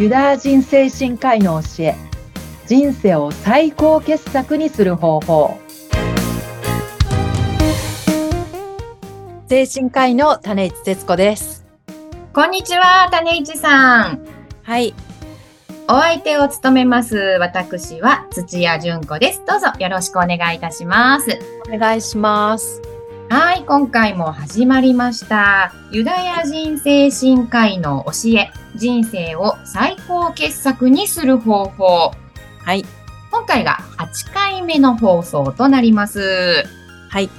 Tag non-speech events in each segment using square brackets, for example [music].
ユダヤ人精神科医の教え人生を最高傑作にする方法。精神科医の種市節子です。こんにちは種市さん。はい。お相手を務めます私は土屋純子です。どうぞよろしくお願いいたします。お願いします。はい、今回も始まりました。ユダヤ人精神科医の教え、人生を最高傑作にする方法。はい。今回が8回目の放送となります。はい。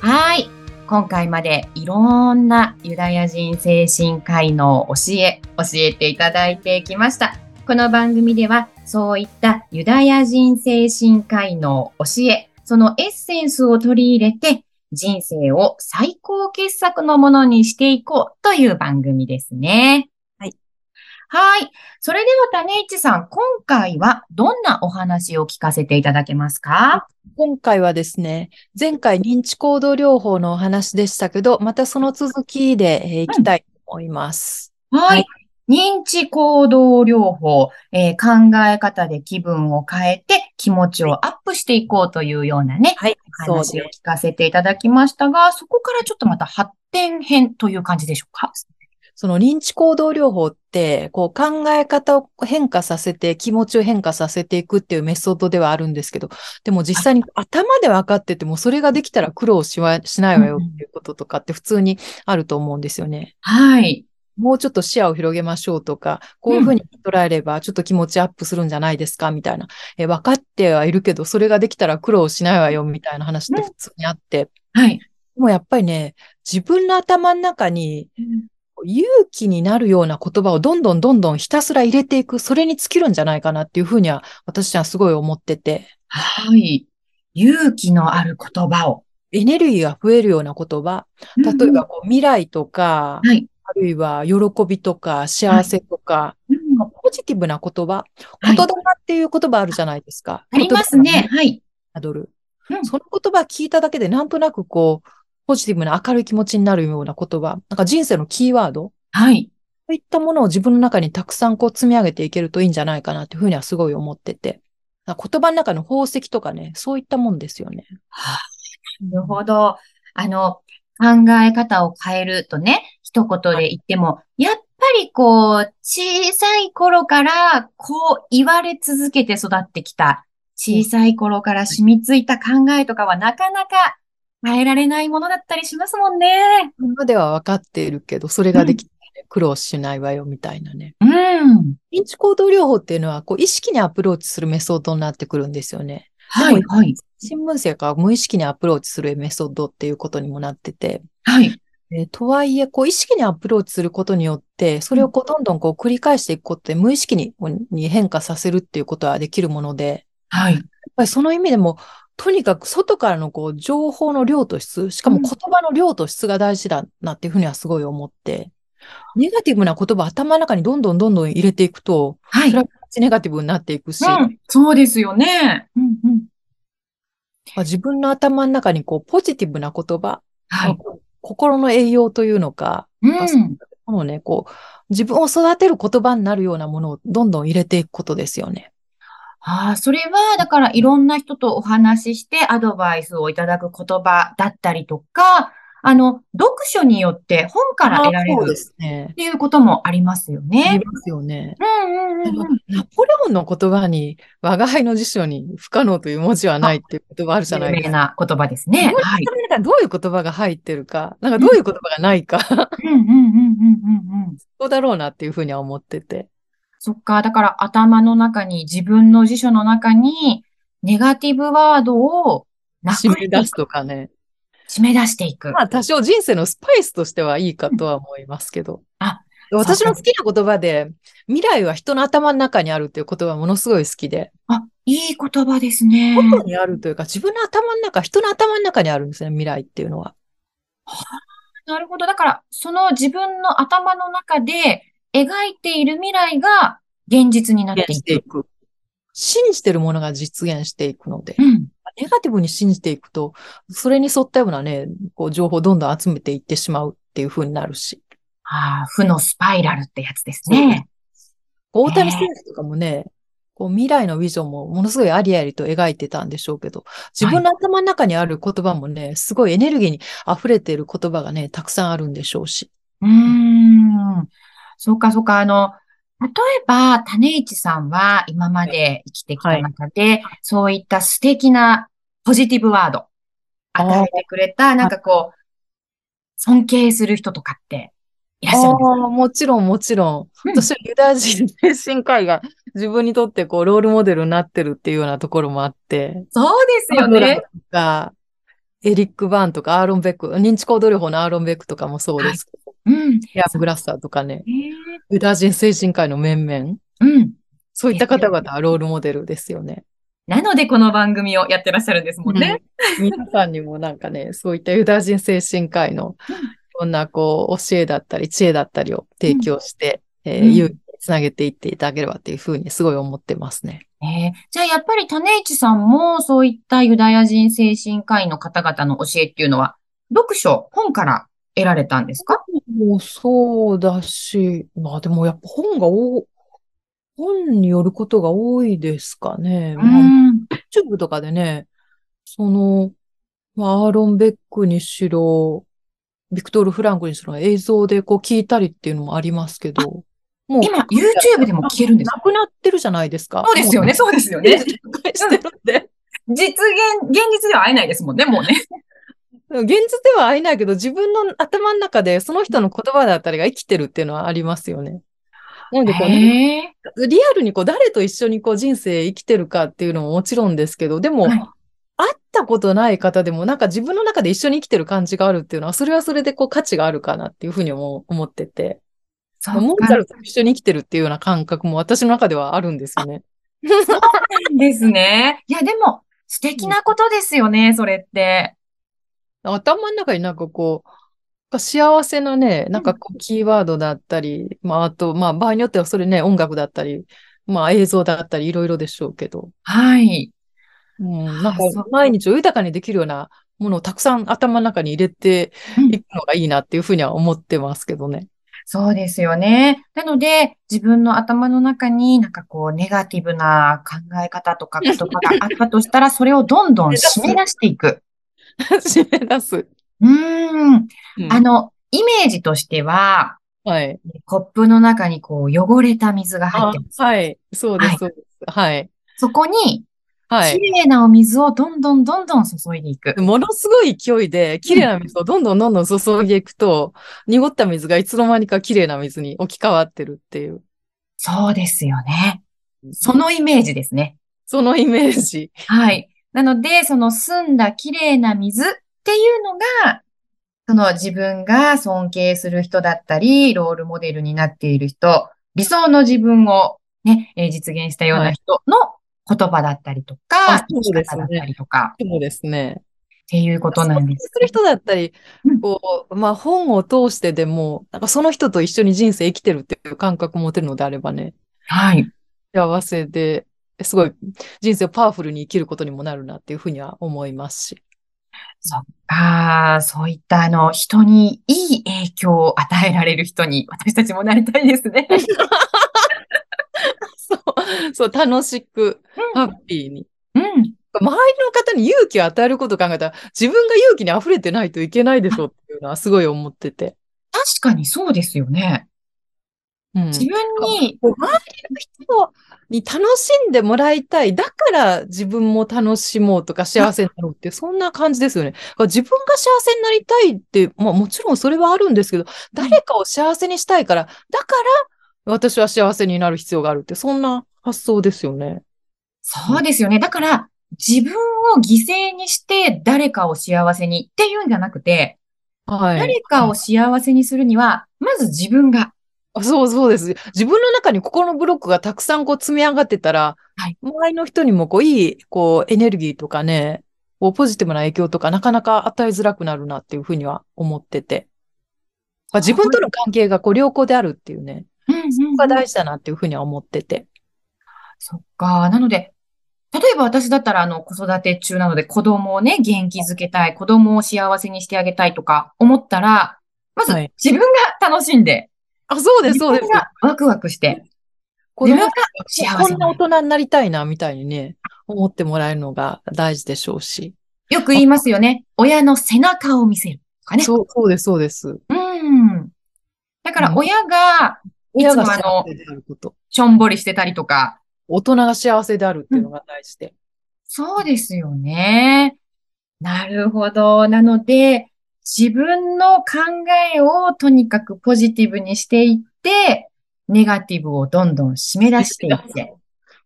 はい。今回までいろんなユダヤ人精神科医の教え、教えていただいてきました。この番組ではそういったユダヤ人精神科医の教え、そのエッセンスを取り入れて、人生を最高傑作のものにしていこうという番組ですね。はい。はい。それでは種市さん、今回はどんなお話を聞かせていただけますか？今回はですね、前回認知行動療法のお話でしたけど、またその続きで、えー、いきたいと思います。はい。はい認知行動療法、えー、考え方で気分を変えて気持ちをアップしていこうというようなね、はい、話を聞かせていただきましたが、そこからちょっとまた発展編という感じでしょうか？その認知行動療法って、こう考え方を変化させて気持ちを変化させていくっていうメソッドではあるんですけど、でも実際に頭で分かっててもそれができたら苦労しはしないわよっていうこととかって普通にあると思うんですよね。はい。もうちょっと視野を広げましょうとか、こういうふうに捉えればちょっと気持ちアップするんじゃないですかみたいな。え分かってはいるけど、それができたら苦労しないわよみたいな話って普通にあって。はい。もうやっぱりね、自分の頭の中に勇気になるような言葉をどんどんどんどんひたすら入れていく、それに尽きるんじゃないかなっていうふうには私はすごい思ってて。はい。勇気のある言葉を。エネルギーが増えるような言葉。例えばこう未来とか、はい。あるいは喜びとか幸せとか、はいポジティブな言葉、言霊っていう言葉あるじゃないですか。ありますね。はい。宿る。その言葉聞いただけでなんとなくこう、ポジティブな明るい気持ちになるような言葉、なんか人生のキーワード。はい。そういったものを自分の中にたくさんこう積み上げていけるといいんじゃないかなというふうにはすごい思ってて。言葉の中の宝石とかね、そういったもんですよね。はあ、なるほど。あの、考え方を変えるとね、一言で言っても、やっぱりこう、小さい頃からこう言われ続けて育ってきた、小さい頃から染みついた考えとかはなかなか変えられないものだったりしますもんね。今では分かっているけど、それができて、ね、苦労しないわよ、みたいなね。うん。認知行動療法っていうのは、こう、意識にアプローチするメソッドになってくるんですよね。はい、はい。新聞生から無意識にアプローチするメソッドっていうことにもなってて。はい。えー、とはいえ、こう、意識にアプローチすることによって、それをこう、どんどんこう、繰り返していくことで、無意識にに変化させるっていうことはできるもので、はい。やっぱりその意味でも、とにかく外からのこう、情報の量と質、しかも言葉の量と質が大事だなっていうふうにはすごい思って、ネガティブな言葉頭の中にどんどんどんどん入れていくと、はい。それはネガティブになっていくし、うん、そうですよね。うんうん自分の頭の中にこうポジティブな言葉、はい、心の栄養というのか、うん、このね、こう、自分を育てる言葉になるようなものをどんどん入れていくことですよね。ああ、それは、だからいろんな人とお話ししてアドバイスをいただく言葉だったりとか、あの、読書によって本から得られるっていうこともありますよね。ありますよね。うんうんうん、ナポレオンの言葉に、我が輩の辞書に不可能という文字はないっていう言葉あるじゃないですか。有名な言葉ですね。はい。どういう言葉が入ってるか、なんかどういう言葉がないか。うんうんうんうんうんうん。そうだろうなっていうふうには思ってて。そっか。だから頭の中に、自分の辞書の中に、ネガティブワードをなくめ出すとかね。締め出していく。まあ多少人生のスパイスとしてはいいかとは思いますけど。あ、私の好きな言葉で、未来は人の頭の中にあるっていう言葉ものすごい好きで。あ、いい言葉ですね。外にあるというか、自分の頭の中、人の頭の中にあるんですね、未来っていうのは。はあ、なるほど。だから、その自分の頭の中で描いている未来が現実になっていく。信じてるものが実現していくので。うんネガティブに信じていくと、それに沿ったようなね、こう情報をどんどん集めていってしまうっていう風になるし。ああ、負のスパイラルってやつですね。大谷選手とかもね、こう未来のビジョンもものすごいありありと描いてたんでしょうけど、自分の頭の中にある言葉もね、すごいエネルギーに溢れている言葉がね、たくさんあるんでしょうし。うーん。そうか、そうか。あの、例えば、種市さんは今まで生きてきた中で、そういった素敵なポジティブワード、与えてくれた、なんかこう、尊敬する人とかっていらっしゃるんですか？もちろん、もちろん。うん私はユダヤ人精神科医が自分にとってこう、ロールモデルになってるっていうようなところもあって。そうですよね。エリック・バーンとかアーロン・ベック、認知行動療法のアーロン・ベックとかもそうですうん。ヤン・グラッサーとかね、えーユダヤ人精神科医の面々、うん。そういった方々はロールモデルですよね。なので、この番組をやってらっしゃるんですもんね。うん皆さんにもなんかね、そういったユダヤ人精神科医のうんいろんなこう教えだったり知恵だったりを提供して、えーうん勇気につなげていっていただければっていうふうにすごい思ってますね。えーじゃあ、やっぱり種市さんも、そういったユダヤ人精神科医の方々の教えっていうのは、読書、本から得られたんですか？もうそうだし、まあでもやっぱ本が多、本によることが多いですかね。うまあん。YouTube とかでね、その、まあ、アーロン・ベックにしろ、ビクトール・フランクにしろ、映像でこう聞いたりっていうのもありますけど、もう、今、YouTube でも聞けるんですか？なくなってるじゃないですか。そうですよね、そうですよね。[laughs] 実現、現実では会えないですもんね、もうね。現実では会えないけど、自分の頭の中でその人の言葉だったりが生きてるっていうのはありますよね。なのでこう、へえ。リアルにこう誰と一緒にこう人生生きてるかっていうのももちろんですけど、でも、はい会ったことない方でもなんか自分の中で一緒に生きてる感じがあるっていうのは、それはそれでこう価値があるかなっていうふうに思思ってて、そうモーツァルトと一緒に生きてるっていうような感覚も私の中ではあるんですよね。なんですね。いや、でも、素敵なことですよね、それって。頭の中になんかこう、幸せなね、なんかこう、キーワードだったり、まあ、あと、まあ、場合によってはそれね、音楽だったり、まあ、映像だったり、いろいろでしょうけど、はい。うん、なんか毎日を豊かにできるようなものをたくさん頭の中に入れていくのがいいなっていうふうには思ってますけどね。そうですよね。なので、自分の頭の中になんかこう、ネガティブな考え方とか言葉があったとしたら、それをどんどん締め出していく。[laughs] 締め出す。うーん。うんあの、イメージとしては、はい。コップの中にこう、汚れた水が入あってます。はい。そうではいす、そうです。はい。そこに、綺はい。麗なお水をどんどんどんどん注いでいく。ものすごい勢いで、綺麗な水をどんどんどんどん注いでいくと、濁った水がいつの間にか綺麗な水に置き換わってるっていう。そうですよね。そのイメージですね。そのイメージ。はい。なので、その澄んだ綺麗な水っていうのが、その自分が尊敬する人だったり、ロールモデルになっている人、理想の自分をね、えー実現したような人の言葉だったりとか、あそうですね生き方だったりとか、そうですね。っていうことなんです。する人だったりうん、こう、まあ本を通してでも、なんかその人と一緒に人生生きてるっていう感覚を持てるのであればね、はい。幸せで、すごい人生をパワフルに生きることにもなるなっていうふうには思いますし。ああ、そういったあの、人にいい影響を与えられる人に [laughs] 私たちもなりたいですね。[laughs] そう、そう、楽しく、ハッピーに。うん。周りの方に勇気を与えることを考えたら、自分が勇気に溢れてないといけないでしょっていうのはすごい思ってて。確かにそうですよね。うん。自分に、周りの人に楽しんでもらいたい。だから自分も楽しもうとか幸せになろうって、そんな感じですよね。自分が幸せになりたいって、まあもちろんそれはあるんですけど、誰かを幸せにしたいから、だから私は幸せになる必要があるって、そんな発想ですよね。そうですよね。だから、自分を犠牲にして誰かを幸せにっていうんじゃなくて、はい。誰かを幸せにするには、まず自分が、あそうそうです。自分の中に心のブロックがたくさんこう積み上がってたら、はい周りの人にもこういいこうエネルギーとかね、こうポジティブな影響とかなかなか与えづらくなるなっていうふうには思ってて。まあ、自分との関係がこう良好であるっていうね、うんうんうんそこが大事だなっていうふうには思ってて。そっか。なので、例えば私だったら、あの、子育て中なので子供をね、元気づけたい、子供を幸せにしてあげたいとか思ったら、まずはい自分が楽しんで、あ、そうです、そうですワクワクして、子供が幸せこんな大人になりたいな、みたいにね、思ってもらえるのが大事でしょうし。よく言いますよね。親の背中を見せるとかね。そう、そうです、そうです。うん。だからうん親が、いつもあの。しょんぼりしてたりとか、大人が幸せであるっていうのが大事で。そうですよね。なるほど。なので、自分の考えをとにかくポジティブにしていって、ネガティブをどんどん締め出していって。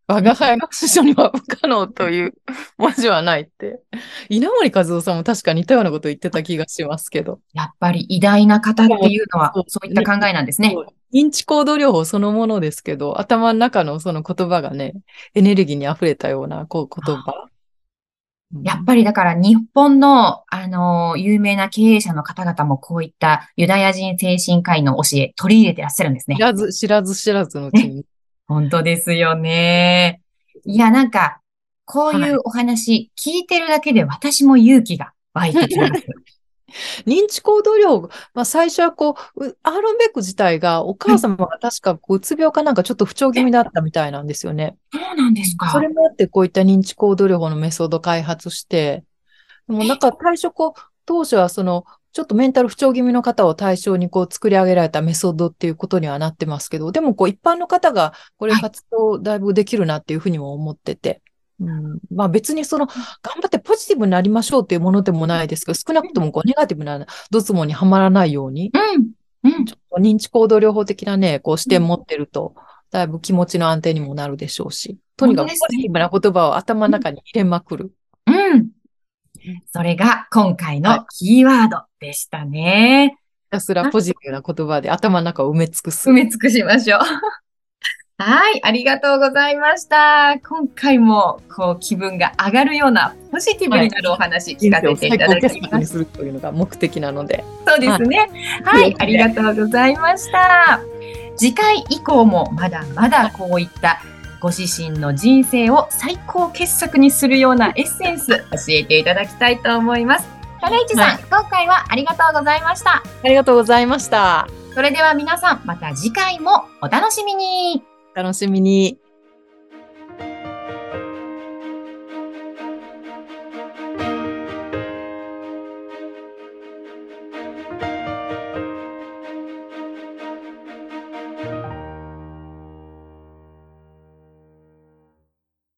我が輩の師匠には不可能という文字はないって。稲森和夫さんも確か似たようなこと言ってた気がしますけど。やっぱり偉大な方っていうのはそう、いった考えなんですね。認知行動療法そのものですけど、頭の中のその言葉がね、エネルギーに溢れたようなこう言葉。うんやっぱりだから日本の、あの、有名な経営者の方々もこういったユダヤ人精神科医の教え取り入れてらっしゃるんですね知。らず、知らず知らずのうちに。本当ですよね。いや、なんか、こういうお話聞いてるだけで私も勇気が湧いてきます。認知行動療法、まあ、最初はこう、うアーロンベック自体がお母様が確かこううつ病かなんかちょっと不調気味だったみたいなんですよね。そうなんですか。それもあってこういった認知行動療法のメソッドを開発して、でもなんか最初こう、当初はその、ちょっとメンタル不調気味の方を対象にこう作り上げられたメソッドっていうことにはなってますけど、でもこう一般の方がこれはい活動だいぶできるなっていうふうにも思ってて、うん、まあ別にその頑張ってポジティブになりましょうっていうものでもないですけど、少なくともこうネガティブなドツボにはまらないように、うん。うんち。ょっと認知行動療法的なね、こう視点持ってると、だいぶ気持ちの安定にもなるでしょうし、とにかくポジティブな言葉を頭の中に入れまくる。うん。それが今回はいのキーワードでしたね。ひたすらポジティブな言葉で頭の中を埋め尽くす埋。め尽くしましょう。はい、ありがとうございました。今回もこう気分が上がるようなポジティブになるお話聞かせていただきましにするというのが目的なので。た。そうですね。はい、ありがとうございました。次回以降もまだまだこういったご自身の人生を最高傑作にするようなエッセンス教えていただきたいと思います。タレイチさん、はい今回はありがとうございました。ありがとうございました。それでは皆さん、また次回もお楽しみに。楽しみに。